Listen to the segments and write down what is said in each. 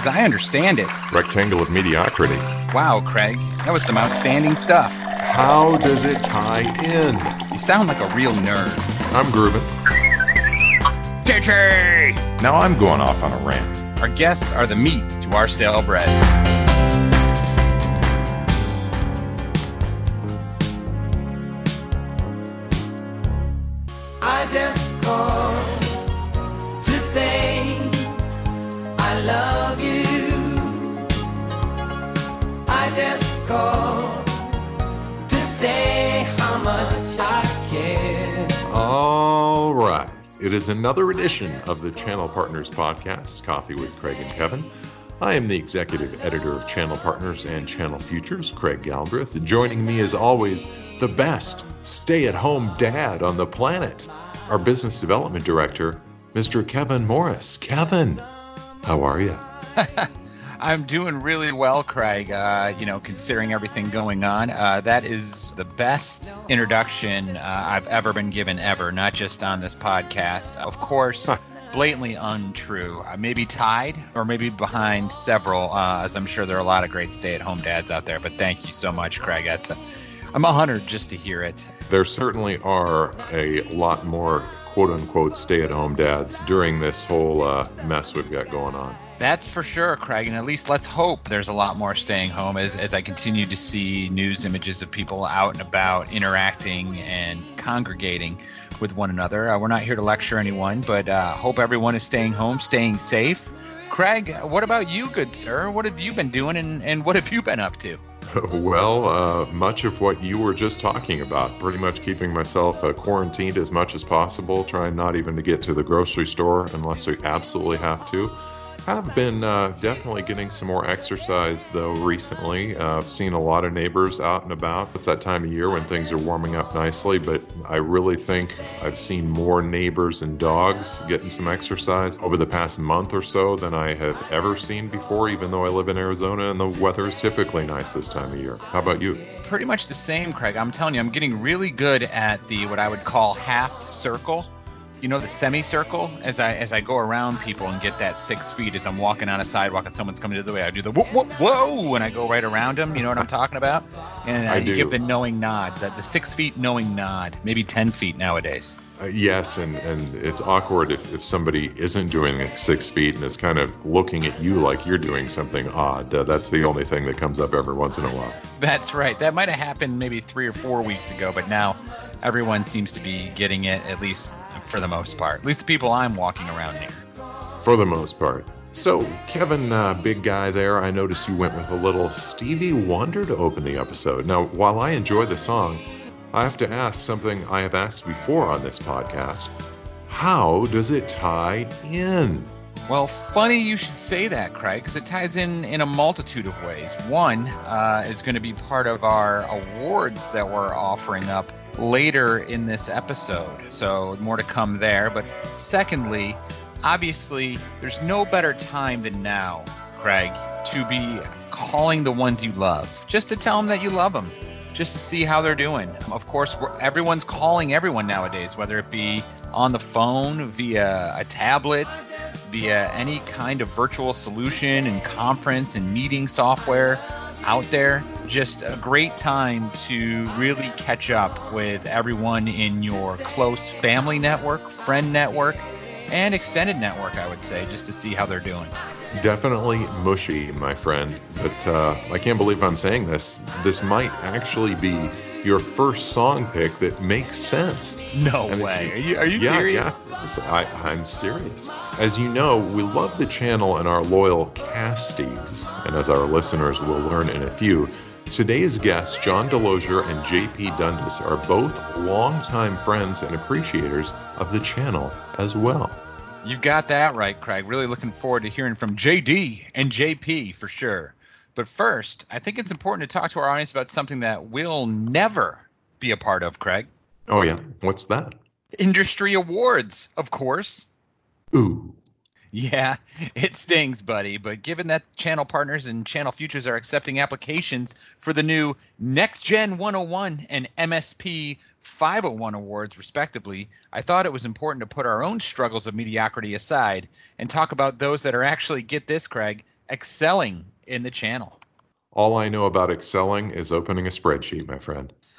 as I understand it. Rectangle of mediocrity. Wow, Craig, that was some outstanding stuff. How does it tie in? You sound like a real nerd. I'm grooving. Now I'm going off on a rant. Our guests are the meat to our stale bread. It is another edition of the Channel Partners podcast, Coffee with Craig and Kevin. I am the executive editor of Channel Partners and Channel Futures, Craig Galbraith. Joining me, as always, the best stay at home dad on the planet, our business development director, Mr. Kevin Morris. Kevin, how are you? I'm doing really well, Craig. Uh, you know, considering everything going on, uh, that is the best introduction uh, I've ever been given, ever, not just on this podcast. Of course, blatantly untrue. I may be tied or maybe behind several, uh, as I'm sure there are a lot of great stay at home dads out there. But thank you so much, Craig. That's a, I'm honored just to hear it. There certainly are a lot more quote unquote stay at home dads during this whole uh, mess we've got going on. That's for sure, Craig. And at least let's hope there's a lot more staying home as, as I continue to see news images of people out and about interacting and congregating with one another. Uh, we're not here to lecture anyone, but uh, hope everyone is staying home, staying safe. Craig, what about you, good sir? What have you been doing and, and what have you been up to? Well, uh, much of what you were just talking about, pretty much keeping myself uh, quarantined as much as possible, trying not even to get to the grocery store unless we absolutely have to. I have been uh, definitely getting some more exercise though recently. Uh, I've seen a lot of neighbors out and about. It's that time of year when things are warming up nicely, but I really think I've seen more neighbors and dogs getting some exercise over the past month or so than I have ever seen before, even though I live in Arizona and the weather is typically nice this time of year. How about you? Pretty much the same, Craig. I'm telling you, I'm getting really good at the what I would call half circle you know the semicircle as I as I go around people and get that six feet as I'm walking on a sidewalk and someone's coming the other way. I do the whoa whoa whoa and I go right around them. You know what I'm talking about? And uh, you give the knowing nod, the, the six feet knowing nod, maybe ten feet nowadays. Uh, yes, and, and it's awkward if, if somebody isn't doing it six feet and is kind of looking at you like you're doing something odd. Uh, that's the only thing that comes up every once in a while. That's right. That might have happened maybe three or four weeks ago, but now everyone seems to be getting it at least for the most part. At least the people I'm walking around near. For the most part. So, Kevin, uh, big guy there, I noticed you went with a little Stevie Wonder to open the episode. Now, while I enjoy the song, I have to ask something I have asked before on this podcast. How does it tie in? Well, funny you should say that, Craig, because it ties in in a multitude of ways. One uh, is going to be part of our awards that we're offering up later in this episode. So, more to come there. But secondly, obviously, there's no better time than now, Craig, to be calling the ones you love, just to tell them that you love them, just to see how they're doing. Of course, everyone's calling everyone nowadays, whether it be on the phone, via a tablet, via any kind of virtual solution and conference and meeting software out there. Just a great time to really catch up with everyone in your close family network, friend network, and extended network, I would say, just to see how they're doing. Definitely mushy, my friend. But uh, I can't believe I'm saying this. This might actually be your first song pick that makes sense. No and way. Are you, are you yeah, serious? Yeah, I, I'm serious. As you know, we love the channel and our loyal casties. And as our listeners will learn in a few, today's guests, John DeLozier and JP Dundas, are both longtime friends and appreciators of the channel as well. You've got that right, Craig. Really looking forward to hearing from JD and JP for sure. But first, I think it's important to talk to our audience about something that we'll never be a part of, Craig. Oh, yeah. What's that? Industry awards, of course. Ooh. Yeah, it stings, buddy. But given that channel partners and channel futures are accepting applications for the new Next Gen 101 and MSP 501 awards, respectively, I thought it was important to put our own struggles of mediocrity aside and talk about those that are actually, get this, Craig, excelling in the channel. All I know about excelling is opening a spreadsheet, my friend.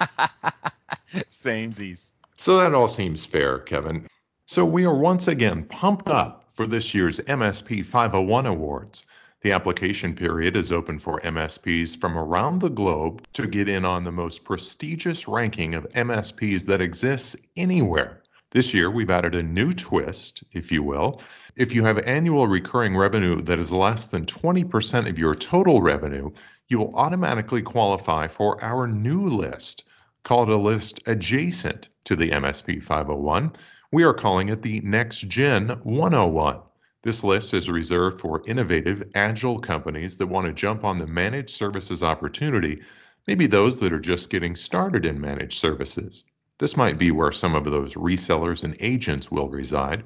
Samesies. So that all seems fair, Kevin. So we are once again pumped up for this year's MSP 501 Awards. The application period is open for MSPs from around the globe to get in on the most prestigious ranking of MSPs that exists anywhere. This year, we've added a new twist, if you will. If you have annual recurring revenue that is less than 20% of your total revenue, you will automatically qualify for our new list, called a list adjacent to the MSP 501. We are calling it the Next Gen 101. This list is reserved for innovative, agile companies that want to jump on the managed services opportunity, maybe those that are just getting started in managed services. This might be where some of those resellers and agents will reside,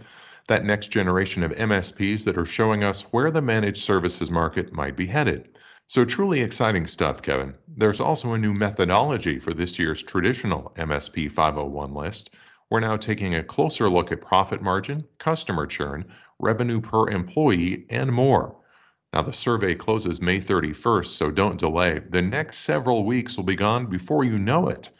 that next generation of MSPs that are showing us where the managed services market might be headed. So, truly exciting stuff, Kevin. There's also a new methodology for this year's traditional MSP 501 list. We're now taking a closer look at profit margin, customer churn, revenue per employee, and more. Now, the survey closes May 31st, so don't delay. The next several weeks will be gone before you know it.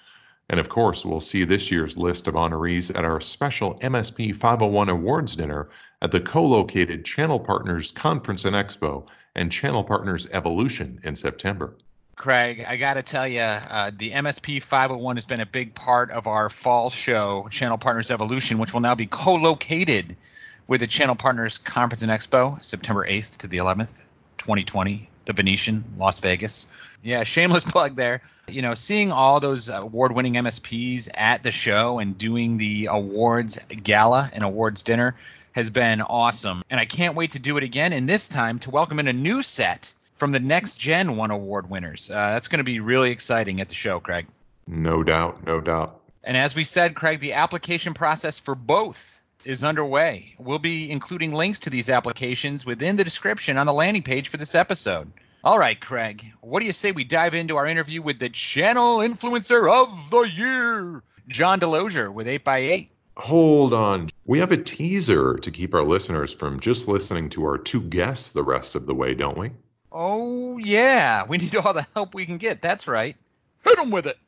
And of course, we'll see this year's list of honorees at our special MSP 501 Awards dinner at the co located Channel Partners Conference and Expo and Channel Partners Evolution in September. Craig, I got to tell you, uh, the MSP 501 has been a big part of our fall show, Channel Partners Evolution, which will now be co located with the Channel Partners Conference and Expo, September 8th to the 11th, 2020, the Venetian, Las Vegas. Yeah, shameless plug there. You know, seeing all those award winning MSPs at the show and doing the awards gala and awards dinner has been awesome. And I can't wait to do it again. And this time to welcome in a new set from the Next Gen One Award winners. Uh, that's going to be really exciting at the show, Craig. No doubt, no doubt. And as we said, Craig, the application process for both is underway. We'll be including links to these applications within the description on the landing page for this episode. All right, Craig, what do you say we dive into our interview with the channel influencer of the year, John DeLozier with 8x8? Hold on. We have a teaser to keep our listeners from just listening to our two guests the rest of the way, don't we? Oh, yeah. We need all the help we can get. That's right. Hit them with it.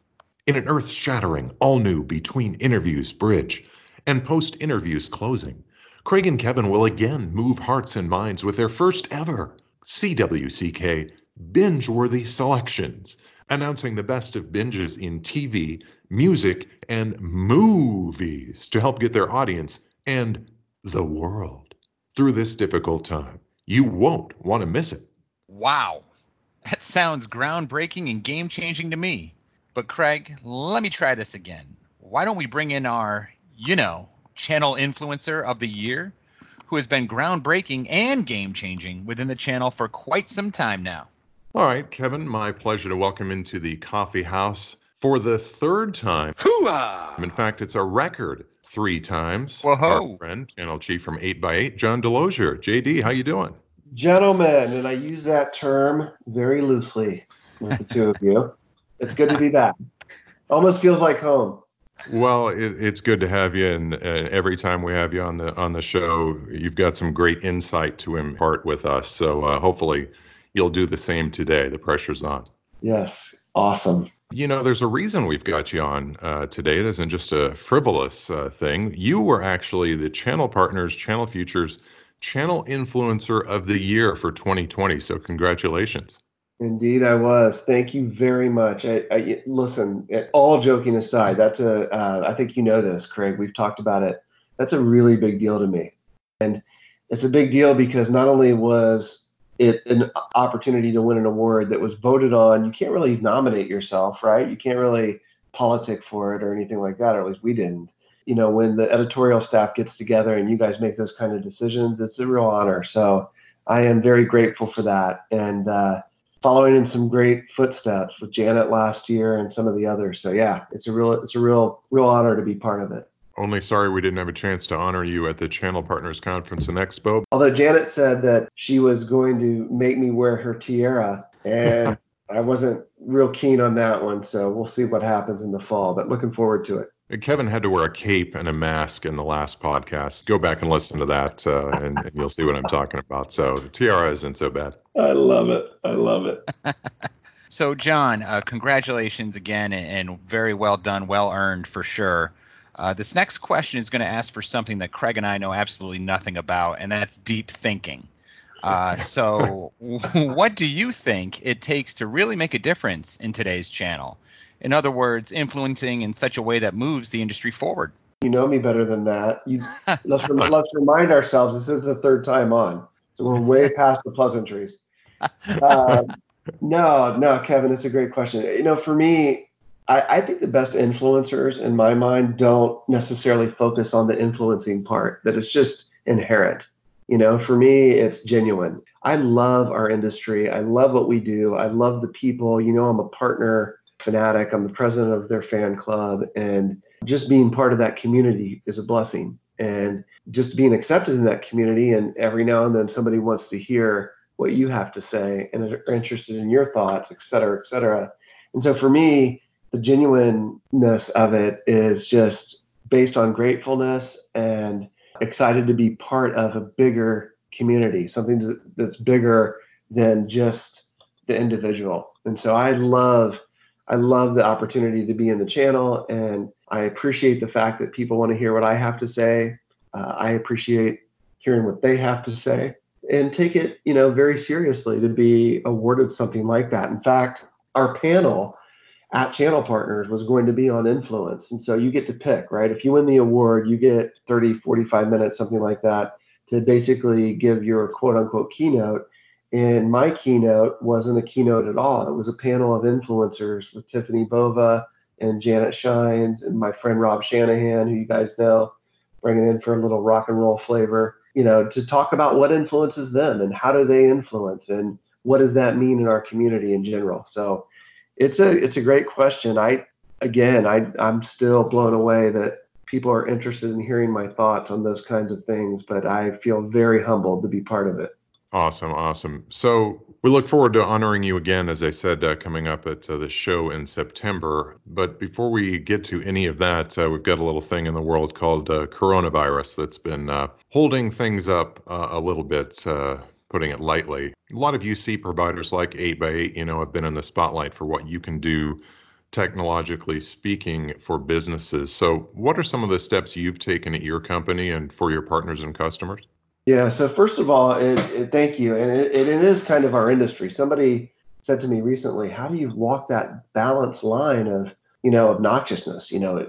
In an earth shattering, all new between interviews bridge and post interviews closing, Craig and Kevin will again move hearts and minds with their first ever CWCK binge worthy selections, announcing the best of binges in TV, music, and movies to help get their audience and the world through this difficult time. You won't want to miss it. Wow. That sounds groundbreaking and game changing to me. But, Craig, let me try this again. Why don't we bring in our, you know, channel influencer of the year, who has been groundbreaking and game changing within the channel for quite some time now? All right, Kevin, my pleasure to welcome into the coffee house for the third time. Hooah! In fact, it's a record three times. Whoa-ho. Our friend, channel chief from 8x8, John DeLozier. JD, how you doing? Gentlemen, and I use that term very loosely with the two of you. It's good to be back. Almost feels like home. Well, it, it's good to have you, and uh, every time we have you on the on the show, you've got some great insight to impart with us. So uh, hopefully, you'll do the same today. The pressure's on. Yes, awesome. You know, there's a reason we've got you on uh, today. It isn't just a frivolous uh, thing. You were actually the Channel Partners, Channel Futures, Channel Influencer of the Year for 2020. So congratulations. Indeed, I was. Thank you very much. I, I listen. All joking aside, that's a. Uh, I think you know this, Craig. We've talked about it. That's a really big deal to me, and it's a big deal because not only was it an opportunity to win an award that was voted on, you can't really nominate yourself, right? You can't really politic for it or anything like that, or at least we didn't. You know, when the editorial staff gets together and you guys make those kind of decisions, it's a real honor. So I am very grateful for that. And uh, following in some great footsteps with Janet last year and some of the others. So yeah, it's a real it's a real real honor to be part of it. Only sorry we didn't have a chance to honor you at the Channel Partners Conference and Expo. Although Janet said that she was going to make me wear her tiara and I wasn't real keen on that one, so we'll see what happens in the fall, but looking forward to it. Kevin had to wear a cape and a mask in the last podcast. Go back and listen to that, uh, and, and, you'll see what I'm talking about. So tiara isn't so bad. I love it. I love it. so, John, uh, congratulations again, and very well done, well earned for sure. Uh, this next question is going to ask for something that Craig and I know absolutely nothing about, and that's deep thinking. Uh, so, what do you think it takes to really make a difference in today's channel? In other words, influencing in such a way that moves the industry forward. You know me better than that. You, let's, let's remind ourselves this is the third time on, so we're way past the pleasantries. Uh, no, no, Kevin, it's a great question. You know, for me, I, I think the best influencers in my mind don't necessarily focus on the influencing part, that it's just inherent. You know, for me, it's genuine. I love our industry. I love what we do. I love the people. You know, I'm a partner fanatic. I'm the president of their fan club. And just being part of that community is a blessing. And just being accepted in that community, and every now and then somebody wants to hear what you have to say and are interested in your thoughts, et cetera, et cetera. And so for me, the genuineness of it is just based on gratefulness and excited to be part of a bigger community, something that's bigger than just the individual. And so I love I love the opportunity to be in the channel, and I appreciate the fact that people want to hear what I have to say. Uh, I appreciate hearing what they have to say, and take it, you know, very seriously to be awarded something like that. In fact, our panel at Channel Partners was going to be on influence, and so you get to pick, right? If you win the award, you get 30, 45 minutes, something like that, to basically give your quote unquote keynote and my keynote wasn't a keynote at all. It was a panel of influencers with Tiffany Bova and Janet Schijns and my friend Rob Shanahan, who you guys know, bringing in for a little rock and roll flavor, you know, to talk about what influences them and how do they influence and what does that mean in our community in general. So it's a it's a great question. I again I I'm still blown away that people are interested in hearing my thoughts on those kinds of things, but I feel very humbled to be part of it. Awesome, awesome. So we look forward to honoring you again, as I said, uh, coming up at uh, the show in September. But before we get to any of that, uh, we've got a little thing in the world called uh, coronavirus that's been uh, holding things up uh, a little bit, putting it lightly. A lot of UC providers like 8x8, you know, have been in the spotlight for what you can do technologically speaking for businesses. So, what are some of the steps you've taken at your company and for your partners and customers? Yeah. So first of all, it, it, thank you, and it, it is kind of our industry. Somebody said to me recently, "How do you walk that balance line of you know obnoxiousness?" You know,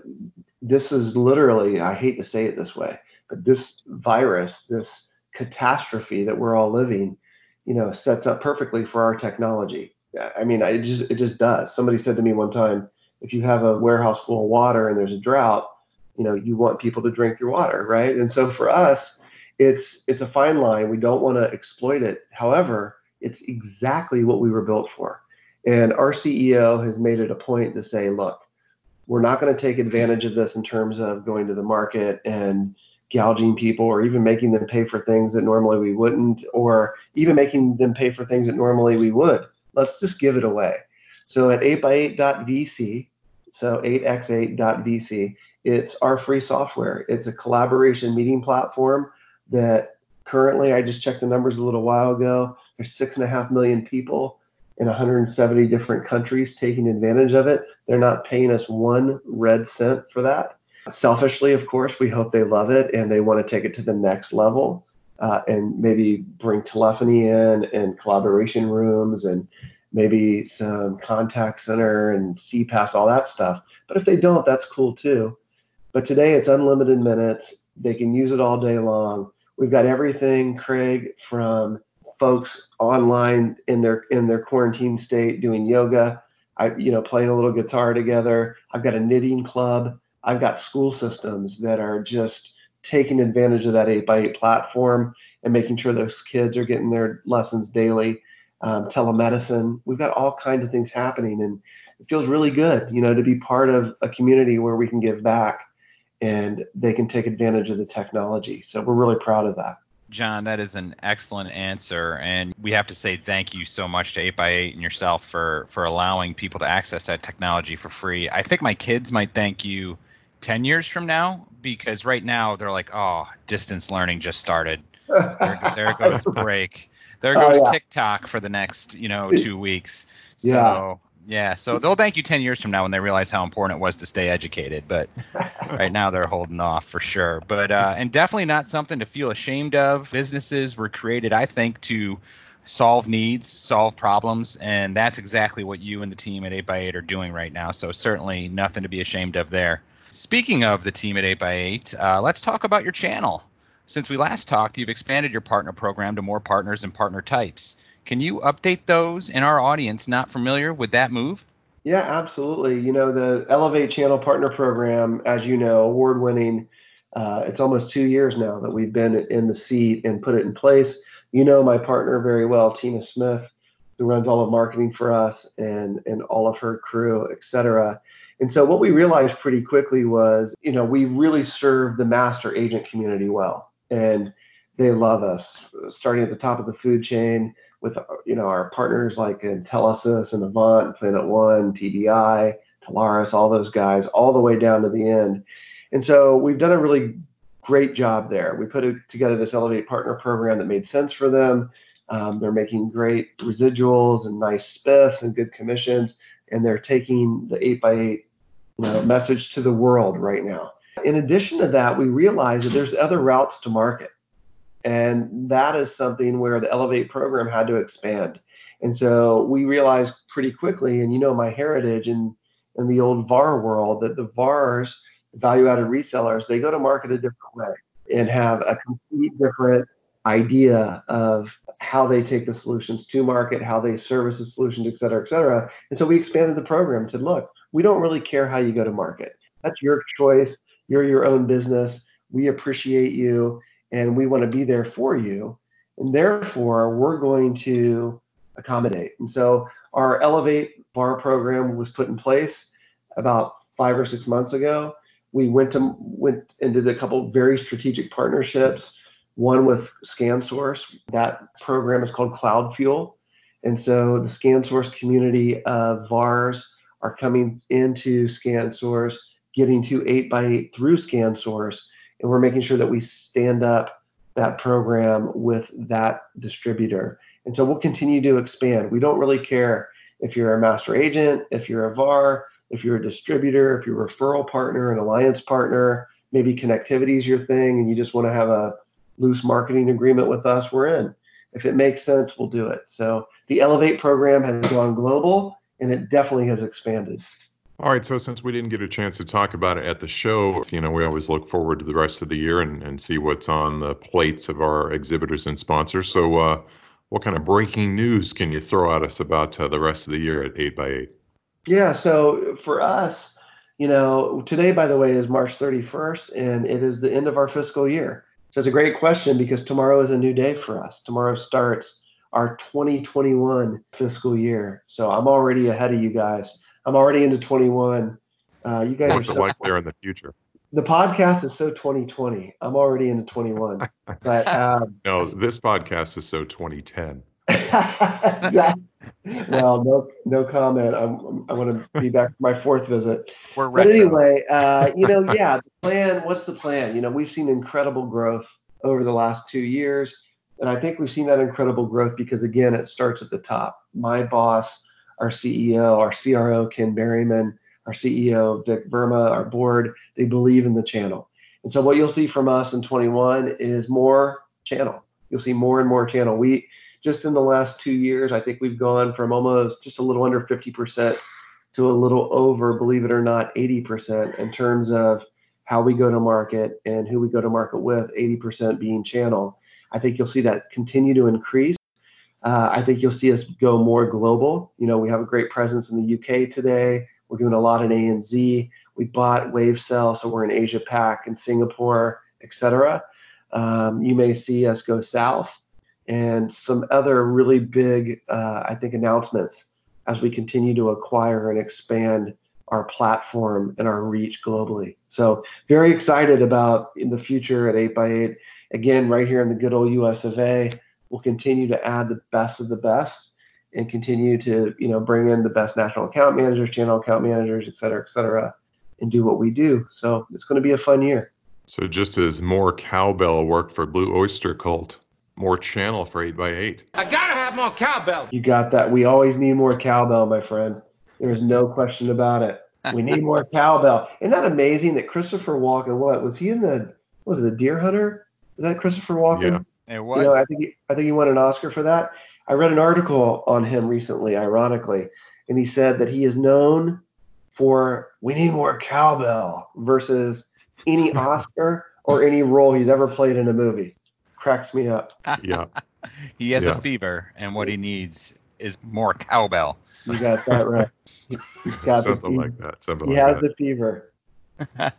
this is literally. I hate to say it this way, but this virus, this catastrophe that we're all living, you know, sets up perfectly for our technology. I mean, it just it just does. Somebody said to me one time, if you have a warehouse full of water and there's a drought, you know, you want people to drink your water, right? And so for us it's it's a fine line. We don't want to exploit it. However, it's exactly what we were built for. And our CEO has made it a point to say, look, we're not going to take advantage of this in terms of going to the market and gouging people or even making them pay for things that normally we wouldn't or even making them pay for things that normally we would. Let's just give it away. So at 8x8.vc, so 8x8.vc, it's our free software. It's a collaboration meeting platform that currently, I just checked the numbers a little while ago, there's six and a half million people in 170 different countries taking advantage of it. They're not paying us one red cent for that. Selfishly, of course, we hope they love it and they want to take it to the next level uh, and maybe bring telephony in and collaboration rooms and maybe some contact center and CPaaS, all that stuff. But if they don't, that's cool too. But today it's unlimited minutes. They can use it all day long. We've got everything, Craig, from folks online in their in their quarantine state doing yoga. I, you know, playing a little guitar together. I've got a knitting club. I've got school systems that are just taking advantage of that eight by eight platform and making sure those kids are getting their lessons daily. Um, telemedicine. We've got all kinds of things happening, and it feels really good, you know, to be part of a community where we can give back and they can take advantage of the technology. So we're really proud of that. John, that is an excellent answer, and we have to say thank you so much to 8x8 and yourself for for allowing people to access that technology for free. I think my kids might thank you 10 years from now because right now they're like, oh, distance learning just started. There, there goes break. There Oh, goes yeah. TikTok for the next, you know, two weeks. So, Yeah. Yeah. So they'll thank you 10 years from now when they realize how important it was to stay educated. But right now they're holding off for sure. But, uh, and definitely not something to feel ashamed of. Businesses were created, I think, to solve needs, solve problems, and that's exactly what you and the team at 8x8 are doing right now. So certainly nothing to be ashamed of there. Speaking of the team at 8x8, uh, let's talk about your channel. Since we last talked, you've expanded your partner program to more partners and partner types. Can you update those in our audience not familiar with that move? Yeah, absolutely. You know, the Elevate Channel Partner Program, as you know, award winning. Uh, it's almost two years now that we've been in the seat and put it in place. You know my partner very well, Tina Smith, who runs all of marketing for us and and all of her crew, et cetera. And so what we realized pretty quickly was, you know, we really serve the master agent community well, and they love us. Starting at the top of the food chain, with you know our partners like Intellisys and Avant, Planet One, TBI, Telarus, all those guys, all the way down to the end. And so we've done a really great job there. We put together this Elevate Partner program that made sense for them. Um, they're making great residuals and nice spiffs and good commissions, and they're taking the eight by eight message to the world right now. In addition to that, we realized that there's other routes to market. And that is something where the Elevate program had to expand. And so we realized pretty quickly, and you know my heritage in, in the old VAR world, that the VARs, value added resellers, they go to market a different way and have a complete different idea of how they take the solutions to market, how they service the solutions, et cetera, et cetera. And so we expanded the program and said, look, we don't really care how you go to market. That's your choice. You're your own business. We appreciate you and we want to be there for you. And therefore, we're going to accommodate. And so our Elevate VAR program was put in place about five or six months ago. We went to went and did a couple very strategic partnerships. One with ScanSource. That program is called Cloud Fuel. And so the ScanSource community of VARs are coming into ScanSource, getting to 8x8 through ScanSource, and we're making sure that we stand up that program with that distributor. And so we'll continue to expand. We don't really care if you're a master agent, if you're a VAR, if you're a distributor, if you're a referral partner, an alliance partner, maybe connectivity is your thing and you just want to have a loose marketing agreement with us, we're in. If it makes sense, we'll do it. So the Elevate program has gone global and it definitely has expanded. All right, so since we didn't get a chance to talk about it at the show, you know, we always look forward to the rest of the year and, and see what's on the plates of our exhibitors and sponsors. So, uh, what kind of breaking news can you throw at us about uh, the rest of the year at 8x8? Yeah, so for us, you know, today, by the way, is March 31st, and it is the end of our fiscal year. So it's a great question because tomorrow is a new day for us. Tomorrow starts our 2021 fiscal year. So I'm already ahead of you guys. I'm already into 21. Uh, you guys are so, there in the future? the podcast is so 2020. I'm already into 21. But um, No, this podcast is so 2010. that, well, no, no comment. I'm, I'm going to be back for my fourth visit. We're But anyway, uh, you know, yeah, the plan. What's the plan? You know, we've seen incredible growth over the last two years, and I think we've seen that incredible growth because again, it starts at the top. My boss, our CEO, our CRO Ken Berryman, our CEO Vik Verma, our board, they believe in the channel. And so what you'll see from us in 21 is more channel. You'll see more and more channel. We just in the last two years, I think we've gone from almost just a little under 50% to a little over, believe it or not, 80% in terms of how we go to market and who we go to market with, 80% being channel. I think you'll see that continue to increase. Uh, I think you'll see us go more global. You know, we have a great presence in the UK today. We're doing a lot in ANZ. We bought WaveCell, so we're in Asia Pac and Singapore, et cetera. Um, you may see us go south and some other really big, uh, I think, announcements as we continue to acquire and expand our platform and our reach globally. So very excited about in the future at 8x8. Again, right here in the good old US of A, we'll continue to add the best of the best and continue to, you know, bring in the best national account managers, channel account managers, et cetera, et cetera. and do what we do. So it's going to be a fun year. So just as more cowbell worked for Blue Oyster Cult, more channel for 8x8. I gotta have more cowbell. You got that. We always need more cowbell, my friend. There's no question about it. We need more cowbell. Isn't that amazing that Christopher Walken, what was he in the, what was it, the Deer Hunter? Is that Christopher Walken? Yeah. It You know, I think he, I think he won an Oscar for that. I read an article on him recently, ironically, and he said that he is known for "We Need More Cowbell" versus any Oscar or any role he's ever played in a movie. Cracks me up. Yeah. he has Yeah. a fever, and what he needs is more cowbell. You got that right. He's got Something fever. like that. Something He like has that. the fever.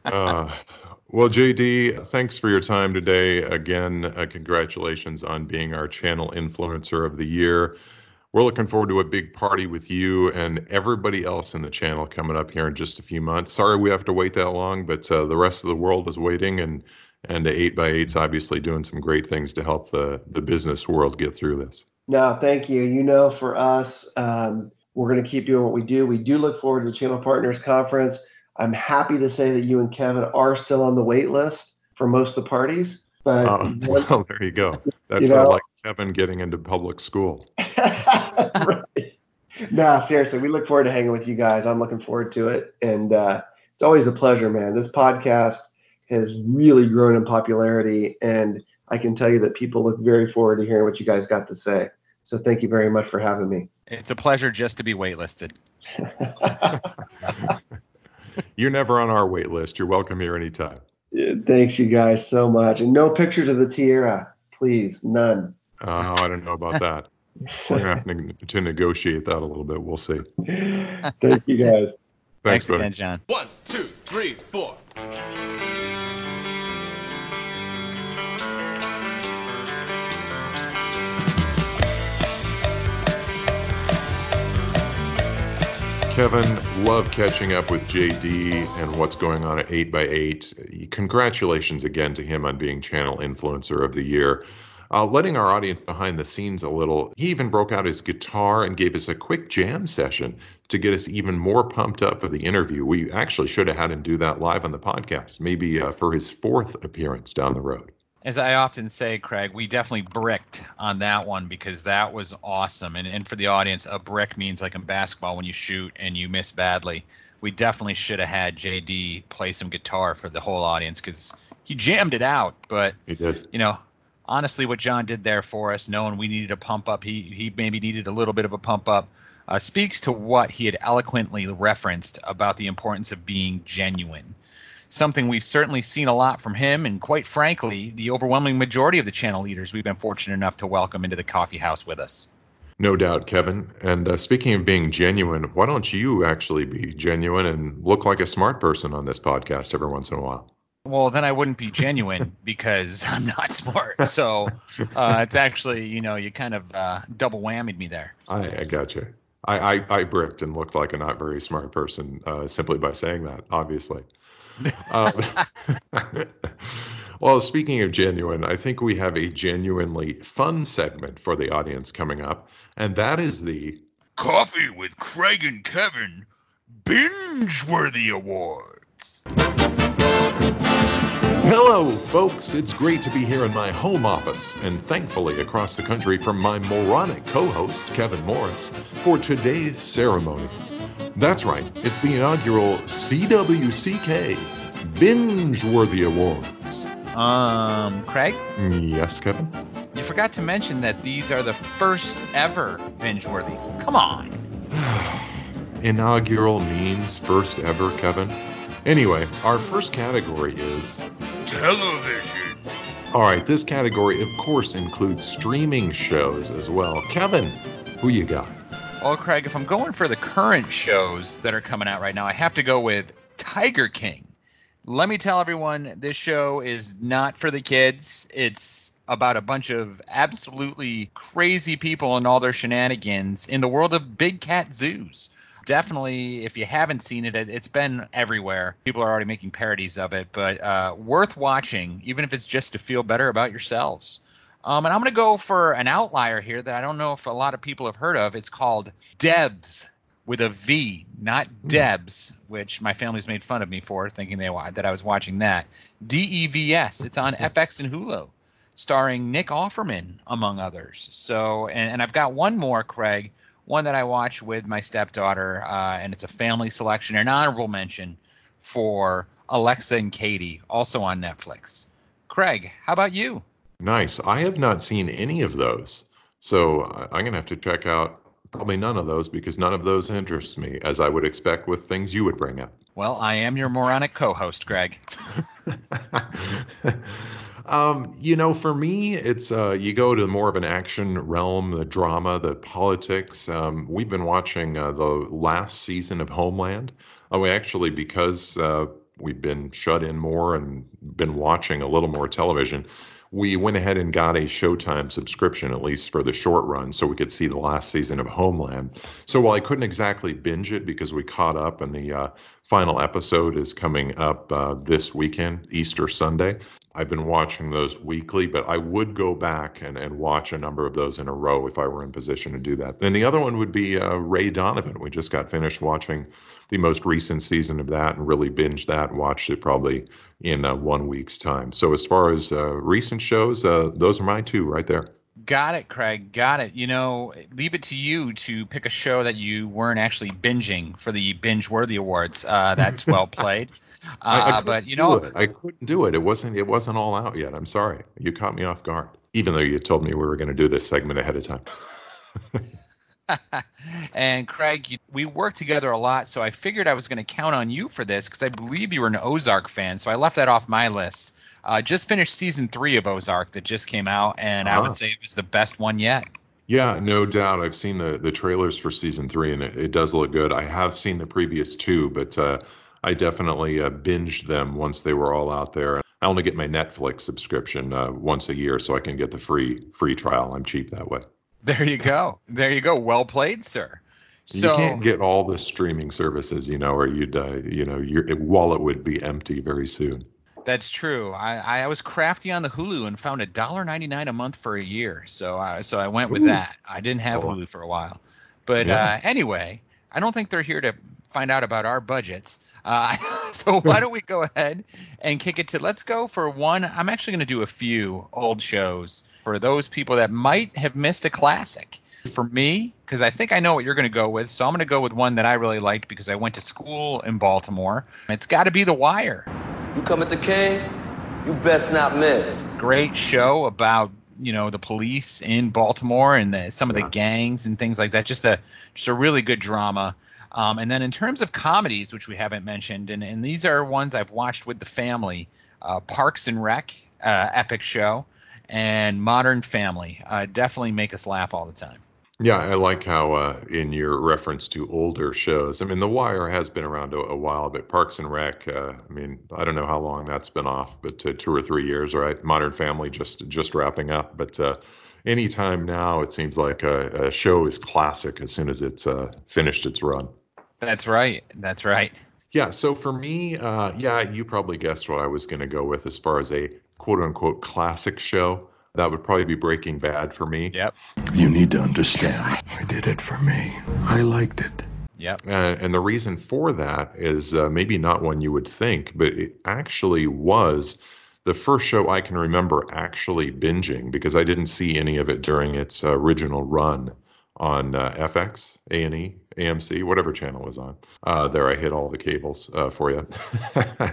Uh, well, JD, thanks for your time today. Again, uh, congratulations on being our channel influencer of the year. We're looking forward to a big party with you and everybody else in the channel coming up here in just a few months. Sorry we have to wait that long, but uh, the rest of the world is waiting, and and 8x8's obviously doing some great things to help the the business world get through this. No, thank you. You know, for us, um, we're going to keep doing what we do. We do look forward to the Channel Partners Conference. I'm happy to say that you and Kevin are still on the wait list for most of the parties. But Uh, once- well, there you go. That's You uh, know- like Kevin getting into public school. right. No, seriously, we look forward to hanging with you guys. I'm looking forward to it, and uh, it's always a pleasure, man. This podcast has really grown in popularity, and I can tell you that people look very forward to hearing what you guys got to say. So, thank you very much for having me. It's a pleasure just to be waitlisted. You're never on our wait list. You're welcome here anytime. Yeah, Thanks, you guys, so much. And no pictures of the tiara, please, none. Oh, I don't know about that. We're gonna have to, to negotiate that a little bit. We'll see. Thank you, guys. Thanks, buddy. again, John. One, two, three, four. Kevin, love catching up with JD and what's going on at 8x8. Congratulations again to him on being Channel Influencer of the Year. Uh, letting our audience behind the scenes a little, he even broke out his guitar and gave us a quick jam session to get us even more pumped up for the interview. We actually should have had him do that live on the podcast, maybe uh, for his fourth appearance down the road. As I often say, Craig, we definitely bricked on that one because that was awesome. And, and for the audience, a brick means like in basketball when you shoot and you miss badly. We definitely should have had JD play some guitar for the whole audience because he jammed it out. But, He did. you know, honestly, what John did there for us, knowing we needed a pump up, he, he maybe needed a little bit of a pump up, uh, speaks to what he had eloquently referenced about the importance of being genuine something we've certainly seen a lot from him, and quite frankly, the overwhelming majority of the channel leaders we've been fortunate enough to welcome into the coffee house with us. No doubt, Kevin. And uh, speaking of being genuine, why don't you actually be genuine and look like a smart person on this podcast every once in a while? Well, then I wouldn't be genuine because I'm not smart. So uh, it's actually, you know, you kind of uh, double whammied me there. I, I got you. I, I, I bricked and looked like a not very smart person uh, simply by saying that, obviously. Um, well, speaking of genuine, I think we have a genuinely fun segment for the audience coming up, and that is the Coffee with Craig and Kevin Binge Worthy Awards. Hello, folks. It's great to be here in my home office and thankfully across the country from my moronic co host, Kevin Morris, for today's ceremonies. That's right, it's the inaugural CWCK Binge Worthy Awards. Um, Craig, Yes, Kevin? you forgot to mention that these are the first ever binge worthies. Come on. Inaugural means first ever, Kevin. Anyway, our first category is Television. all right, this category, of course, includes streaming shows as well. Kevin, who you got? Well, Craig, if I'm going for the current shows that are coming out right now, I have to go with Tiger King. Let me tell everyone this show is not for the kids. It's about a bunch of absolutely crazy people and all their shenanigans in the world of big cat zoos. Definitely, if you haven't seen it, it- it's been everywhere. People are already making parodies of it, but uh, worth watching, even if it's just to feel better about yourselves. Um, and I'm going to go for an outlier here that I don't know if a lot of people have heard of. It's called Devs. with a V, not Debs, which my family's made fun of me for, thinking they that I was watching that. D E V S. It's on FX and Hulu, starring Nick Offerman among others. So, and, and I've got one more, Craig, one that I watch with my stepdaughter, uh, and it's a family selection, an honorable mention for Alexa and Katie, also on Netflix. Craig, how about you? Nice. I have not seen any of those. So I- I'm going to have to check out probably none of those because none of those interest me, as I would expect with things you would bring up. Well, I am your moronic co-host, Greg. um, you know, for me, it's uh, you go to more of an action realm, the drama, the politics. Um, we've been watching uh, the last season of Homeland. We actually, because uh, we've been shut in more and been watching a little more television, we went ahead and got a Showtime subscription, at least for the short run, so we could see the last season of Homeland. So while I couldn't exactly binge it because we caught up and the uh, final episode is coming up uh, this weekend, Easter Sunday, I've been watching those weekly, but I would go back and, and watch a number of those in a row if I were in position to do that. And the other one would be uh, Ray Donovan. We just got finished watching the most recent season of that and really binged that watched it probably in uh, one week's time. So as far as uh, recent shows, uh, those are my two right there. Got it, Craig. Got it. You know, leave it to you to pick a show that you weren't actually binging for the binge worthy awards. Uh, that's well played. I, I Uh, but you know, it. I couldn't do it. It wasn't. It wasn't all out yet. I'm sorry. You caught me off guard. Even though you told me we were going to do this segment ahead of time. and Craig, you, we work together a lot, so I figured I was going to count on you for this because I believe you were an Ozark fan. So I left that off my list. Uh, just finished season three of Ozark that just came out, and I Ah. would say it was the best one yet. Yeah, no doubt. I've seen the the trailers for season three, and it, it does look good. I have seen the previous two, but uh, I definitely uh, binged them once they were all out there. I only get my Netflix subscription uh, once a year, so I can get the free free trial. I'm cheap that way. There you go. There you go. Well played, sir. So you can't get all the streaming services, you know, or you'd uh, you know your wallet would be empty very soon. That's true. I, I was crafty on the Hulu and found a dollar ninety nine a month for a year. So I so I went with Ooh. that. I didn't have Oh. Hulu for a while, but Yeah. uh, anyway, I don't think they're here to find out about our budgets. Uh, so why don't we go ahead and kick it to? Let's go for one. I'm actually going to do a few old shows for those people that might have missed a classic. For me, because I think I know what you're going to go with, so I'm going to go with one that I really liked because I went to school in Baltimore. It's got to be The Wire You come at the king, you best not miss. great show about you know the police in Baltimore and the, some of the gangs and things like that. Just a just a really good drama. Um, and then in terms of comedies, which we haven't mentioned, and, and these are ones I've watched with the family, uh, Parks and Rec, uh, epic show, and Modern Family, uh, definitely make us laugh all the time. Yeah, I like how uh, in your reference to older shows, I mean, The Wire has been around a, a while, but Parks and Rec, uh, I mean, I don't know how long that's been off, but uh, two or three years, right? Modern Family just just wrapping up, but uh, anytime now, it seems like a, a show is classic as soon as it's uh, finished its run. That's right. That's right. Yeah, so for me, uh, yeah, you probably guessed what I was going to go with as far as a quote unquote classic show. That would probably be Breaking Bad for me. Yep. You need to understand. I did it for me. I liked it. Yep. Uh, and the reason for that is uh, maybe not one you would think, but it actually was the first show I can remember actually binging because I didn't see any of it during its uh, original run on uh, FX, A&E, AMC, whatever channel was on. Uh, there, I hit all the cables uh, for you.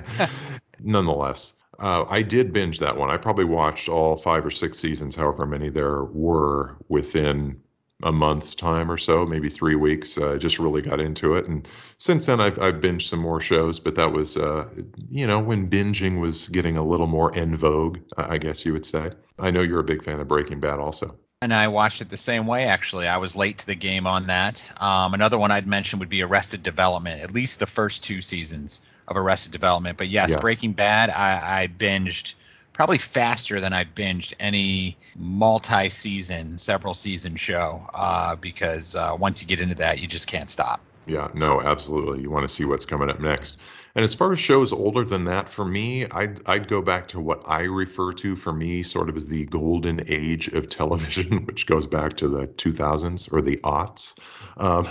Nonetheless, uh, I did binge that one. I probably watched all five or six seasons, however many there were, within a month's time or so, maybe three weeks. Uh, just really got into it, and since then I've I've binged some more shows. But that was, uh, you know, when binging was getting a little more en vogue, I I guess you would say. I know you're a big fan of Breaking Bad, also. And I watched it the same way, actually. I was late to the game on that. Um, another one I'd mention would be Arrested Development, at least the first two seasons of Arrested Development. But yes, Yes. Breaking Bad, I, I binged probably faster than I binged any multi season, several season show uh, because uh, once you get into that, you just can't stop. Yeah, no, absolutely. You want to see what's coming up next. And as far as shows older than that, for me, I'd, I'd go back to what I refer to for me sort of as the golden age of television, which goes back to the 2000s or the aughts. Um,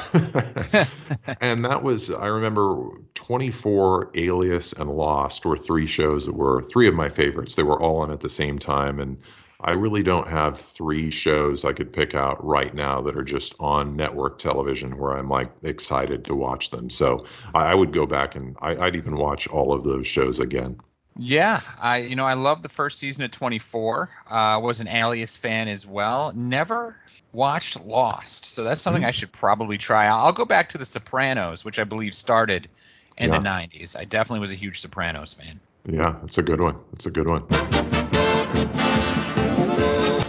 and that was, I remember 24, Alias, and Lost were three shows that were three of my favorites. They were all on at the same time. And I really don't have three shows I could pick out right now that are just on network television where I'm like excited to watch them. So I, I would go back and I, would even watch all of those shows again. Yeah, I you know I love the first season of 24. Uh, was an Alias fan as well. Never watched Lost, so that's something mm-hmm. I should probably try. I'll go back to The Sopranos, which I believe started in yeah. the 90s. I definitely was a huge Sopranos fan. Yeah, it's a good one. It's a good one.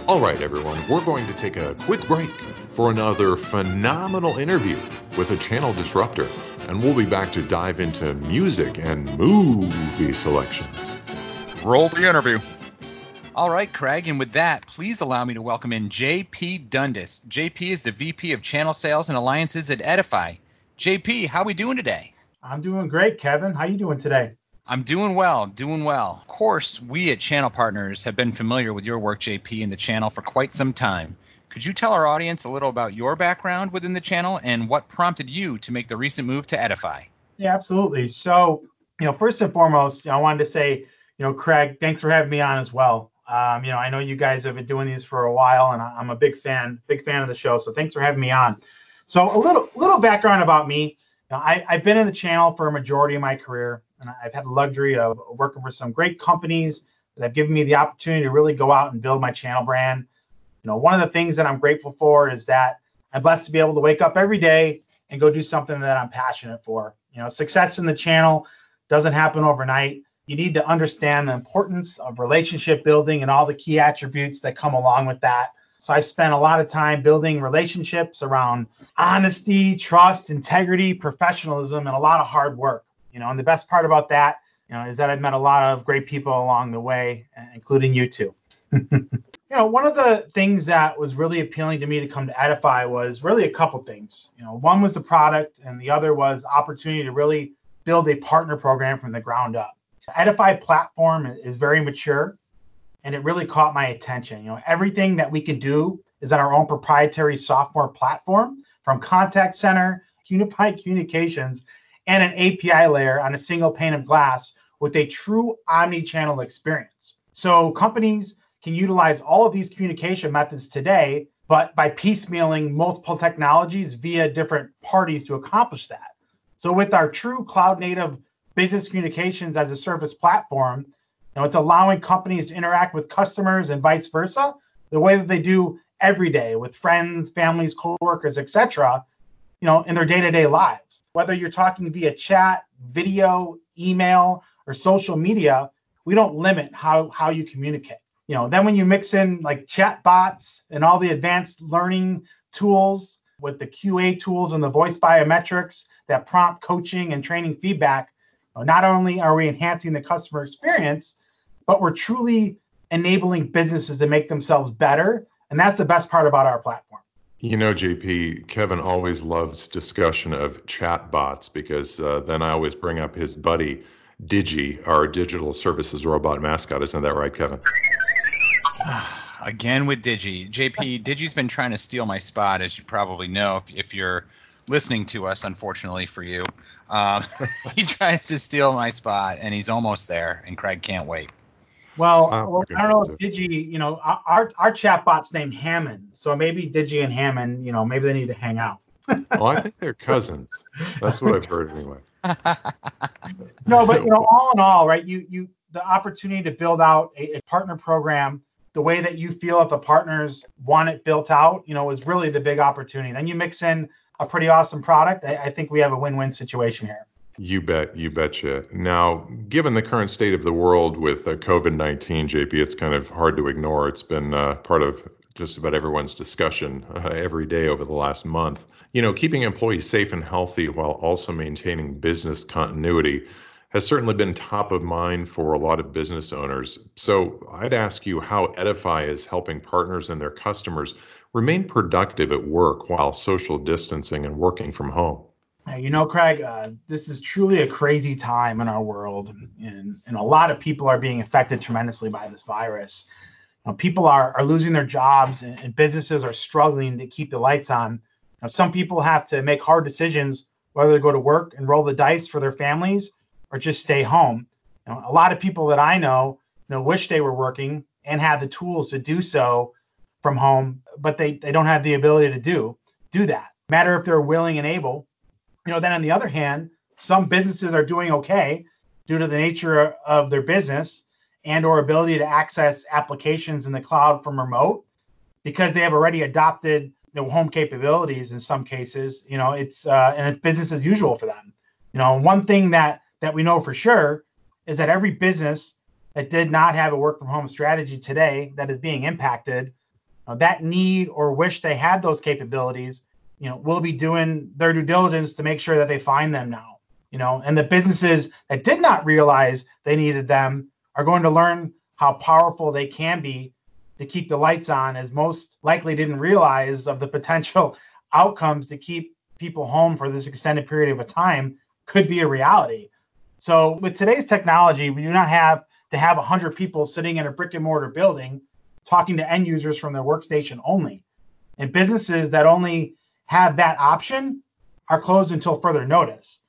All right, everyone, we're going to take a quick break for another phenomenal interview with a channel disruptor, and we'll be back to dive into music and movie selections. Roll the interview. All right, Craig, and with that, please allow me to welcome in JP Dundas. JP is the VP of Channel Sales and Alliances at Edify. JP, how are we doing today? I'm doing great, Kevin. How you doing today? I'm doing well, doing well. Of course, we at Channel Partners have been familiar with your work, JP, in the channel for quite some time. Could you tell our audience a little about your background within the channel and what prompted you to make the recent move to Edify? Yeah, absolutely. So, you know, first and foremost, I wanted to say, you know, Craig, thanks for having me on as well. Um, you know, I know you guys have been doing these for a while, and I'm a big fan, big fan of the show. So, thanks for having me on. So, a little little background about me. You know, I, I've been in the channel for a majority of my career and I've had the luxury of working for some great companies that have given me the opportunity to really go out and build my channel brand. You know, one of the things that I'm grateful for is that I'm blessed to be able to wake up every day and go do something that I'm passionate for. You know, success in the channel doesn't happen overnight. You need to understand the importance of relationship building and all the key attributes that come along with that. So I've spent a lot of time building relationships around honesty, trust, integrity, professionalism, and a lot of hard work. You know, and the best part about that, you know, is that I've met a lot of great people along the way, uh, including you too. you know, one of the things that was really appealing to me to come to Edify was really a couple things. You know, one was the product, and the other was opportunity to really build a partner program from the ground up. The Edify platform is very mature, and it really caught my attention. You know, everything that we can do is on our own proprietary software platform, from contact center, unified communications, and an API layer on a single pane of glass with a true omni-channel experience. So companies can utilize all of these communication methods today, but by piecemealing multiple technologies via different parties to accomplish that. So with our true cloud native business communications as a service platform, you know, it's allowing companies to interact with customers and vice versa the way that they do every day with friends, families, coworkers, etc you know, in their day-to-day lives. Whether you're talking via chat, video, email, or social media, we don't limit how how you communicate. You know, then when you mix in like chat bots and all the advanced learning tools with the QA tools and the voice biometrics that prompt coaching and training feedback, not only are we enhancing the customer experience, but we're truly enabling businesses to make themselves better. And that's the best part about our platform. You know, JP, Kevin always loves discussion of chat bots because uh, then I always bring up his buddy, Digi, our digital services robot mascot. Isn't that right, Kevin? Again with Digi. JP, Digi's been trying to steal my spot, as you probably know, if, if you're listening to us, unfortunately for you. Um, he tries to steal my spot, and he's almost there, and Craig can't wait. Well, oh, I don't know if Digi, you know, our our chatbot's named Hammond, so maybe Digi and Hammond, you know, maybe they need to hang out. well, I think they're cousins. That's what I've heard anyway. no, but you know, all in all, right? You you the opportunity to build out a, a partner program the way that you feel that the partners want it built out, you know, is really the big opportunity. Then you mix in a pretty awesome product. I, I think we have a win-win situation here. You bet, you betcha. Now, given the current state of the world with uh, COVID 19, JP, it's kind of hard to ignore. It's been uh, part of just about everyone's discussion uh, every day over the last month. You know, keeping employees safe and healthy while also maintaining business continuity has certainly been top of mind for a lot of business owners. So I'd ask you how Edify is helping partners and their customers remain productive at work while social distancing and working from home. You know, Craig, uh, this is truly a crazy time in our world, and, and a lot of people are being affected tremendously by this virus. You know, people are, are losing their jobs, and, and, businesses are struggling to keep the lights on. Now, some people have to make hard decisions whether to go to work and roll the dice for their families or just stay home. You know, a lot of people that I know, you know, wish they were working and had the tools to do so from home, but they, they don't have the ability to do do that. Matter if they're willing and able you know, then on the other hand, some businesses are doing okay due to the nature of their business and or ability to access applications in the cloud from remote because they have already adopted the home capabilities in some cases you know it's uh, and it's business as usual for them. You know one thing that that we know for sure is that every business that did not have a work from home strategy today that is being impacted that need or wish they had those capabilities you know, will be doing their due diligence to make sure that they find them now. You know, and the businesses that did not realize they needed them are going to learn how powerful they can be to keep the lights on, as most likely didn't realize of the potential outcomes to keep people home for this extended period of a time could be a reality. So, with today's technology, we do not have to have 100 people sitting in a brick and mortar building talking to end users from their workstation only. And businesses that only have that option are closed until further notice.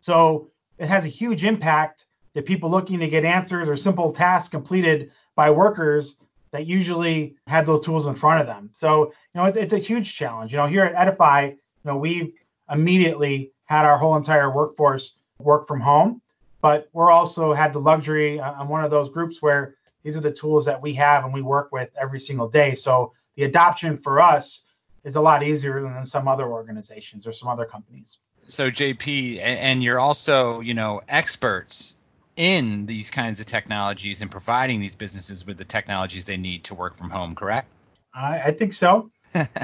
So it has a huge impact to people looking to get answers or simple tasks completed by workers that usually have those tools in front of them. So, you know, it's, it's a huge challenge. You know, here at Edify, you know, we've immediately had our whole entire workforce work from home, but we're also had the luxury. Uh, I'm one of those groups where these are the tools that we have and we work with every single day. So the adoption for us is a lot easier than some other organizations or some other companies. So JP, and you're also, you know, experts in these kinds of technologies and providing these businesses with the technologies they need to work from home, correct? I, I think so.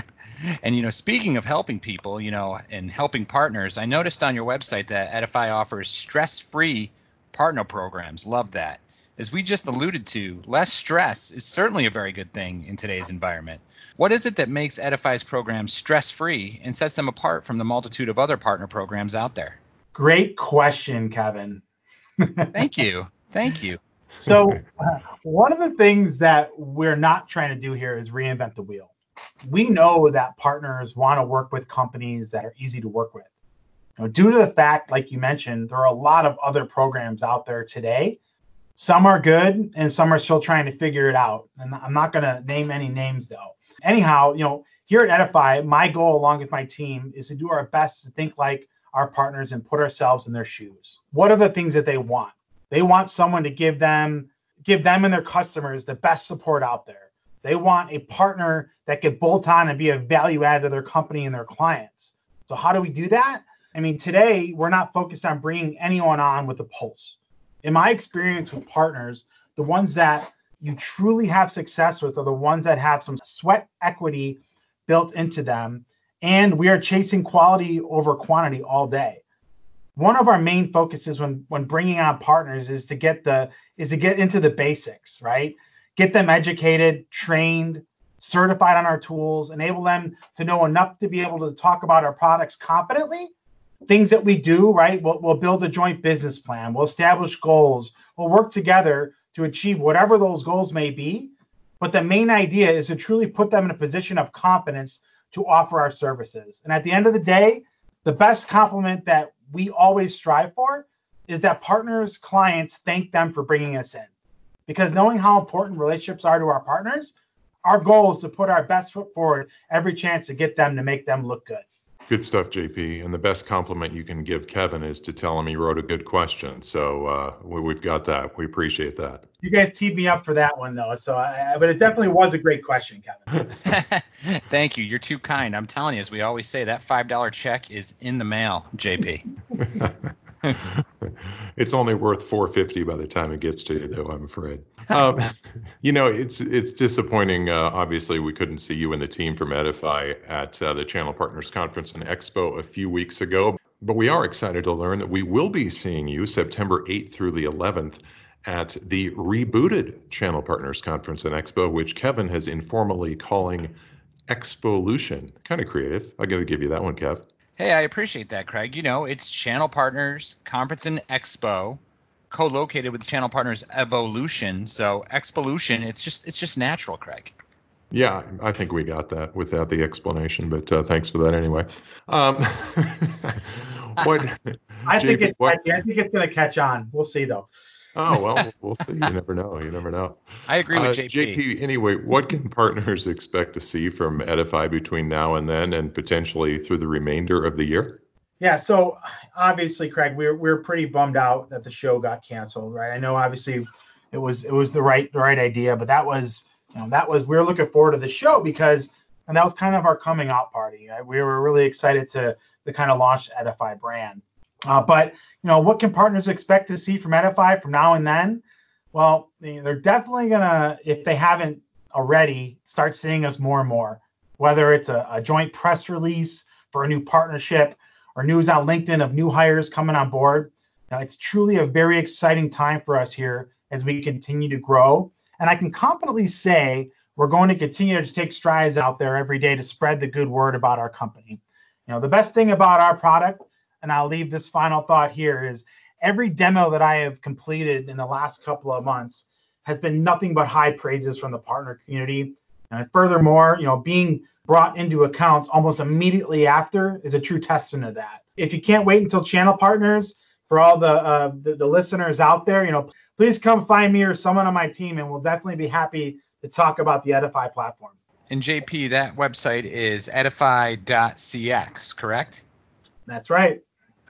and you know, speaking of helping people, you know, and helping partners, I noticed on your website that Edify offers stress-free partner programs. Love that. As we just alluded to, less stress is certainly a very good thing in today's environment. What is it that makes Edify's programs stress free and sets them apart from the multitude of other partner programs out there? Great question, Kevin. Thank you. Thank you. So, uh, one of the things that we're not trying to do here is reinvent the wheel. We know that partners want to work with companies that are easy to work with. Know, due to the fact, like you mentioned, there are a lot of other programs out there today some are good and some are still trying to figure it out. And I'm not going to name any names though. Anyhow, you know, here at Edify, my goal along with my team is to do our best to think like our partners and put ourselves in their shoes. What are the things that they want? They want someone to give them give them and their customers the best support out there. They want a partner that could bolt on and be a value add to their company and their clients. So how do we do that? I mean, today we're not focused on bringing anyone on with a pulse in my experience with partners, the ones that you truly have success with are the ones that have some sweat equity built into them. And we are chasing quality over quantity all day. One of our main focuses when when bringing on partners is to get the is to get into the basics, right? Get them educated, trained, certified on our tools, enable them to know enough to be able to talk about our products confidently things that we do, right? We'll, we'll build a joint business plan, we'll establish goals, we'll work together to achieve whatever those goals may be. But the main idea is to truly put them in a position of confidence to offer our services. And at the end of the day, the best compliment that we always strive for is that partners, clients thank them for bringing us in. Because knowing how important relationships are to our partners, our goal is to put our best foot forward every chance to get them to make them look good. Good stuff, JP. And the best compliment you can give Kevin is to tell him he wrote a good question. So uh, we, have got that. We appreciate that. You guys teed me up for that one, though. So, I, but it definitely was a great question, Kevin. Thank you. You're too kind. I'm telling you, as we always say, that five dollar check is in the mail, JP. it's only worth 450 by the time it gets to you though i'm afraid. Um, you know it's it's disappointing uh, obviously we couldn't see you and the team from edify at uh, the channel partners conference and expo a few weeks ago but we are excited to learn that we will be seeing you september 8th through the 11th at the rebooted channel partners conference and expo which kevin has informally calling expolution. Kind of creative. I gotta give you that one kev Hey, I appreciate that, Craig. You know, it's Channel Partners Conference and Expo, co-located with Channel Partners Evolution. So Expolution, it's just it's just natural, Craig. Yeah, I think we got that without the explanation, but uh, thanks for that anyway. Um, what, I think it. What, I think it's going to catch on. We'll see, though. Oh well, we'll see. You never know. You never know. I agree with uh, JP. JP. Anyway, what can partners expect to see from Edify between now and then, and potentially through the remainder of the year? Yeah. So obviously, Craig, we're we're pretty bummed out that the show got canceled, right? I know obviously it was it was the right the right idea, but that was you know, that was we were looking forward to the show because and that was kind of our coming out party. Right? We were really excited to to kind of launch Edify brand. Uh, but you know, what can partners expect to see from Edify from now and then? Well, they're definitely gonna, if they haven't already, start seeing us more and more. Whether it's a, a joint press release for a new partnership or news on LinkedIn of new hires coming on board. Now, it's truly a very exciting time for us here as we continue to grow and I can confidently say we're going to continue to take strides out there every day to spread the good word about our company. You know, the best thing about our product, and I'll leave this final thought here, is every demo that I have completed in the last couple of months has been nothing but high praises from the partner community. And furthermore, you know, being brought into accounts almost immediately after is a true testament of that. If you can't wait until channel partners, for all the, uh, the, the listeners out there, you know, please come find me or someone on my team, and we'll definitely be happy to talk about the Edify platform. And JP, that website is edify.cx, correct? That's right.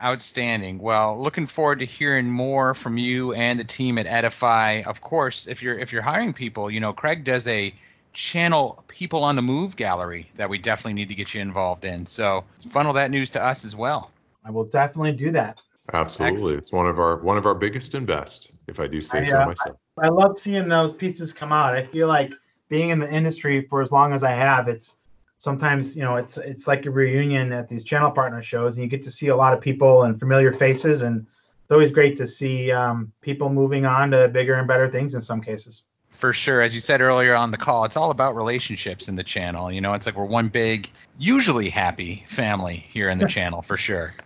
Outstanding. Well, looking forward to hearing more from you and the team at Edify. Of course, if you're if you're hiring people, you know, Craig does a channel people on the move gallery that we definitely need to get you involved in. So funnel that news to us as well. I will definitely do that. Absolutely, Excellent. it's one of our one of our biggest and best, if I do say I, so uh, myself. I, I love seeing those pieces come out. I feel like being in the industry for as long as I have, it's sometimes you know it's it's like a reunion at these channel partner shows, and you get to see a lot of people and familiar faces, and it's always great to see um, people moving on to bigger and better things in some cases. For sure, as you said earlier on the call, it's all about relationships in the channel. You know, it's like we're one big, usually happy family here in the channel for sure.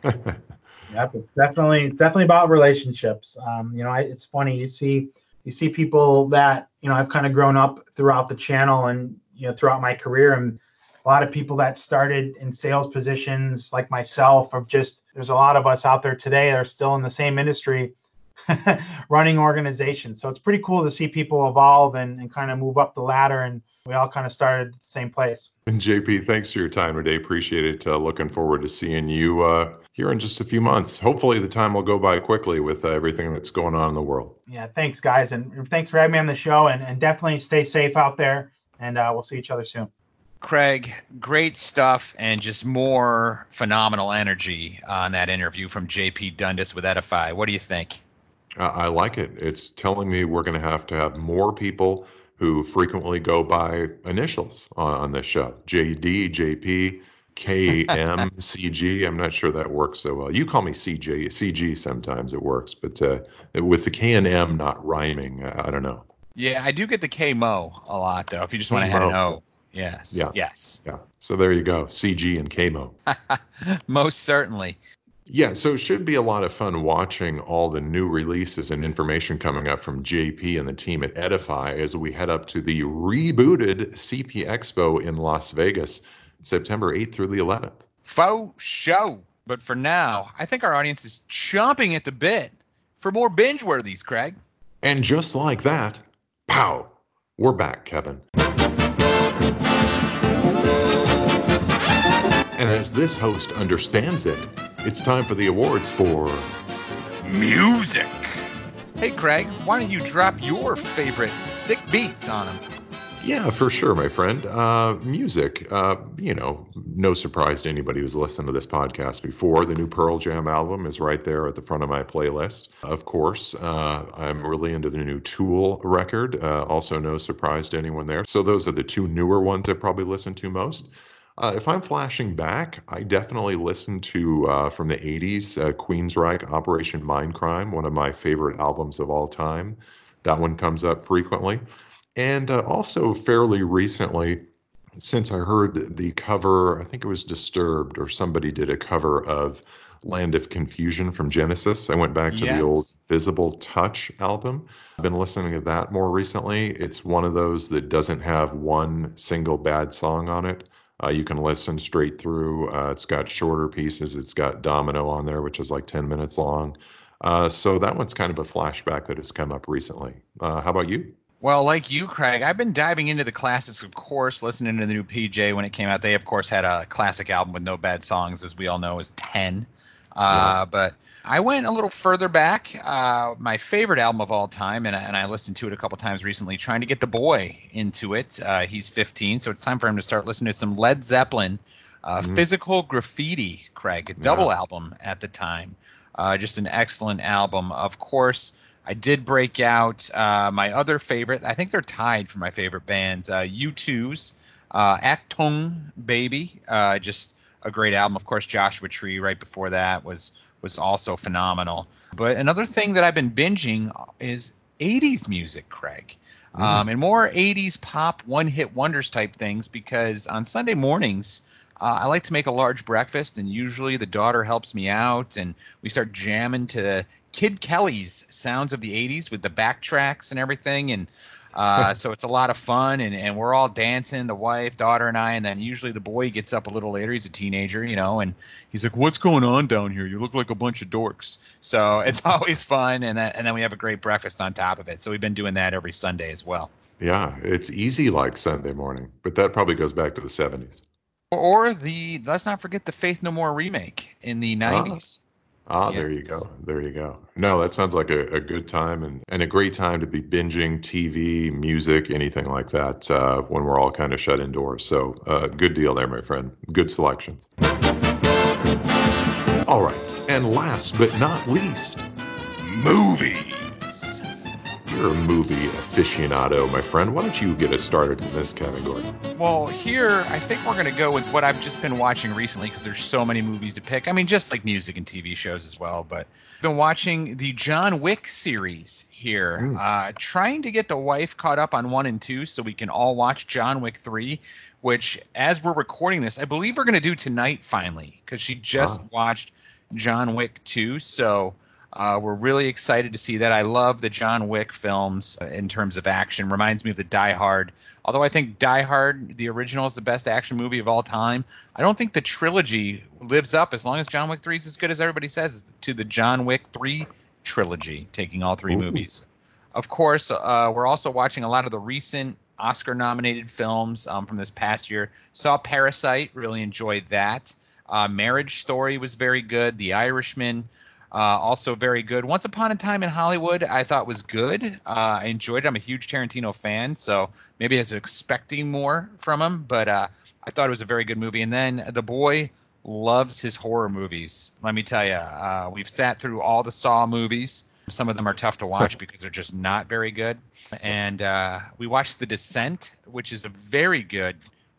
Yep, it's definitely definitely about relationships. Um, you know, I, it's funny you see you see people that you know I've kind of grown up throughout the channel and you know throughout my career, and a lot of people that started in sales positions like myself, or just there's a lot of us out there today that are still in the same industry, running organizations. So it's pretty cool to see people evolve and, and kind of move up the ladder and we all kind of started at the same place. And JP, thanks for your time today. Appreciate it. Uh, looking forward to seeing you uh, here in just a few months. Hopefully, the time will go by quickly with uh, everything that's going on in the world. Yeah, thanks, guys. And thanks for having me on the show. And, and definitely stay safe out there. And uh, we'll see each other soon. Craig, great stuff and just more phenomenal energy on that interview from JP Dundas with Edify. What do you think? I like it. It's telling me we're going to have to have more people who frequently go by initials on, this show JD, JP, KM, CG. I'm not sure that works so well. You call me CJ, CG sometimes it works, but uh, with the K and M not rhyming, I don't know. Yeah, I do get the K Mo a lot though. If you just want to add an O. Yes. Yeah. Yes. Yeah. So there you go. CG and KMO. Most certainly. Yeah, so it should be a lot of fun watching all the new releases and information coming up from JP and the team at Edify as we head up to the rebooted CP Expo in Las Vegas, September 8th through the 11th. Faux show. But for now, I think our audience is chomping at the bit for more binge worthies, Craig. And just like that, pow, we're back, Kevin. And as this host understands it, it's time for the awards for music. Hey, Craig, why don't you drop your favorite sick beats on them? Yeah, for sure, my friend. Uh, music, uh, you know, no surprise to anybody who's listened to this podcast before. The new Pearl Jam album is right there at the front of my playlist. Of course, uh, I'm really into the new Tool record. Uh, also, no surprise to anyone there. So, those are the two newer ones I probably listen to most. Uh, if I'm flashing back, I definitely listened to uh, from the 80s uh, Queensryche Operation Mindcrime, one of my favorite albums of all time. That one comes up frequently. And uh, also, fairly recently, since I heard the cover, I think it was Disturbed or somebody did a cover of Land of Confusion from Genesis. I went back to the old Visible Touch album. I've been listening to that more recently. It's one of those that doesn't have one single bad song on it. Uh, you can listen straight through. Uh, it's got shorter pieces. It's got Domino on there, which is like 10 minutes long. Uh, so that one's kind of a flashback that has come up recently. Uh, how about you? Well, like you, Craig, I've been diving into the classics, of course, listening to the new PJ when it came out. They, of course, had a classic album with no bad songs, as we all know, is 10. Uh, But I went a little further back. Uh, my favorite album of all time, and, I- and I listened to it a couple times recently, trying to get the boy into it. Uh, he's 15, so it's time for him to start listening to some Led Zeppelin. Uh, Mhm. Physical Graffiti, Craig, a double album at the time. Uh, just an excellent album. Of course, I did break out uh, my other favorite. I think they're tied for my favorite bands. Uh, U2's uh, Achtung Baby, uh, just a great album. Of course, Joshua Tree right before that was was also phenomenal. But another thing that I've been binging is 80s music, Craig. Um, and more 80s pop one hit wonders type things because on Sunday mornings, uh, I like to make a large breakfast, and usually the daughter helps me out, and we start jamming to Kid Kelly's sounds of the 80s with the backtracks and everything. And uh, so it's a lot of fun, and, and we're all dancing, the wife, daughter, and I. And then usually the boy gets up a little later. He's a teenager, you know, and he's like, What's going on down here? You look like a bunch of dorks. So it's always fun. And, that, and then we have a great breakfast on top of it. So we've been doing that every Sunday as well. Yeah, it's easy like Sunday morning, but that probably goes back to the 70s. Or the, let's not forget the Faith No More remake in the 90s. Ah, there you go. There you go. No, that sounds like a, a good time and, and a great time to be binging TV, music, anything like that uh, when we're all kind of shut indoors. So, uh, good deal there, my friend. Good selections. All right. And last but not least, Movies. You're a movie aficionado, my friend. Why don't you get us started in this category? Well, here I think we're going to go with what I've just been watching recently because there's so many movies to pick. I mean, just like music and TV shows as well. But I've been watching the John Wick series here, Mm. uh, trying to get the wife caught up on one and two so we can all watch John Wick three. Which, as we're recording this, I believe we're going to do tonight finally because she just Wow. watched John Wick two. So. Uh, we're really excited to see that. I love the John Wick films in terms of action. Reminds me of the Die Hard Although I think Die Hard, the original, is the best action movie of all time, I don't think the trilogy lives up as long as John Wick 3 is as good as everybody says to the John Wick 3 trilogy, taking all three Ooh. movies. Of course, uh, we're also watching a lot of the recent Oscar nominated films um, from this past year. Saw Parasite, really enjoyed that. Uh, Marriage Story was very good. The Irishman, uh, also very good. Once Upon a Time in Hollywood, I thought was good. Uh, I enjoyed it. I'm a huge Tarantino fan, so maybe I was expecting more from him, but uh, I thought it was a very good movie. And then The Boy loves his horror movies. Let me tell you, uh, we've sat through all the Saw movies. Some of them are tough to watch because they're just not very good. And uh, we watched The Descent, which is a very good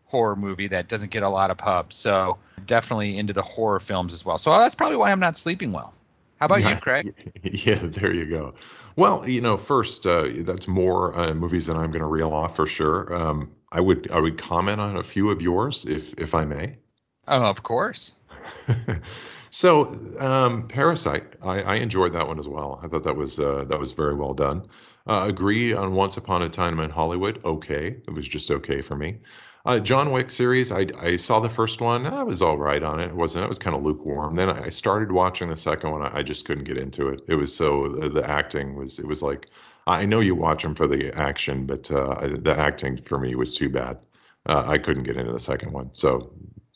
horror movie that doesn't get a lot of pub. So definitely into the horror films as well. So that's probably why I'm not sleeping well. How about you, Craig? Yeah, there you go. Well, you know, first, uh, that's more uh, movies than I'm going to reel off for sure. Um, I would I would comment on a few of yours, if if I may. Oh, of course. so, um, Parasite, I, I enjoyed that one as well. I thought that was uh, that was very well done. Uh, agree on Once Upon a Time in Hollywood. Okay, it was just okay for me. Uh, John Wick series, I, I saw the first one. I was all right on it. It wasn't. It was kind of lukewarm. Then I started watching the second one. I, I just couldn't get into it. It was so the, the acting was. It was like I know you watch them for the action, but uh, the acting for me was too bad. Uh, I couldn't get into the second one. So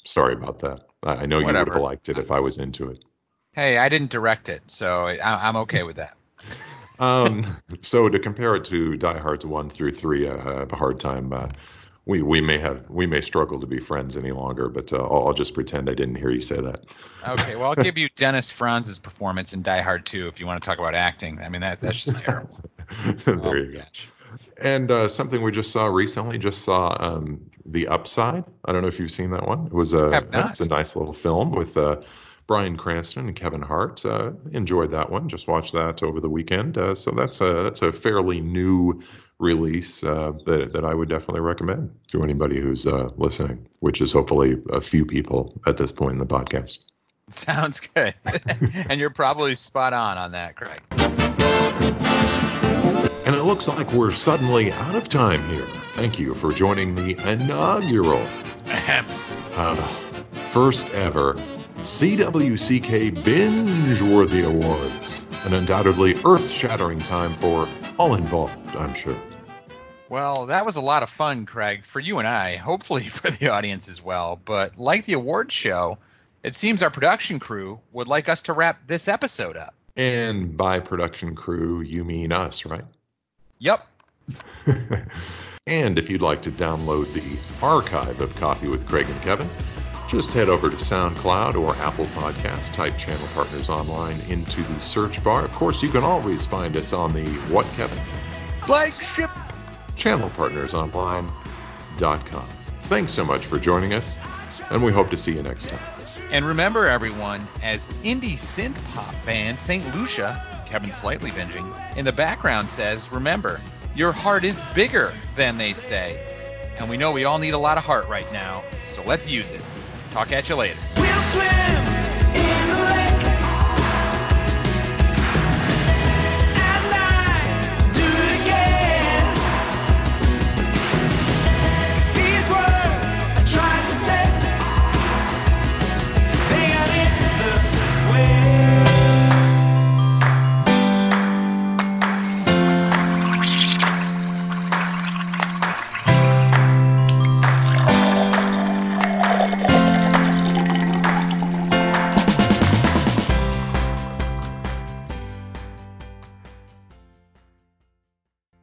sorry about that. I, I know you would have liked it if I was into it. Hey, I didn't direct it, so I, I'm okay with that. Um, so to compare it to Die Hard's one through three, uh, I have a hard time. Uh, we we may have we may struggle to be friends any longer, but uh, I'll, I'll just pretend I didn't hear you say that. Okay, well, I'll give you Dennis Franz's performance in Die Hard 2 if you want to talk about acting. I mean, that, that's just terrible. there Oh, you go. gosh. And uh, something we just saw recently, just saw um, The Upside. I don't know if you've seen that one. It was a it's a nice little film with uh, Bryan Cranston and Kevin Hart. Uh, enjoyed that one. Just watched that over the weekend. Uh, so that's a that's a fairly new release uh, that, that I would definitely recommend to anybody who's uh, listening, which is hopefully a few people at this point in the podcast. Sounds good. and you're probably spot on on that, Craig. And it looks like we're suddenly out of time here. Thank you for joining the inaugural, Ahem. uh, first ever CWCK Binge Worthy Awards. An undoubtedly earth shattering time for all involved, I'm sure. Well, that was a lot of fun, Craig, for you and I, hopefully for the audience as well. But like the award show, it seems our production crew would like us to wrap this episode up. And by production crew, you mean us, right? Yep. and if you'd like to download the archive of Coffee with Craig and Kevin, just head over to SoundCloud or Apple Podcasts, type Channel Partners Online into the search bar. Of course, you can always find us on the What Kevin? Flagship. Channel Partners ChannelPartnersOnline.com. Thanks so much for joining us, and we hope to see you next time. And remember, everyone, as indie synth pop band St. Lucia, Kevin slightly binging, in the background says, remember, your heart is bigger than they say. And we know we all need a lot of heart right now, so let's use it. Talk at you later. We'll swim.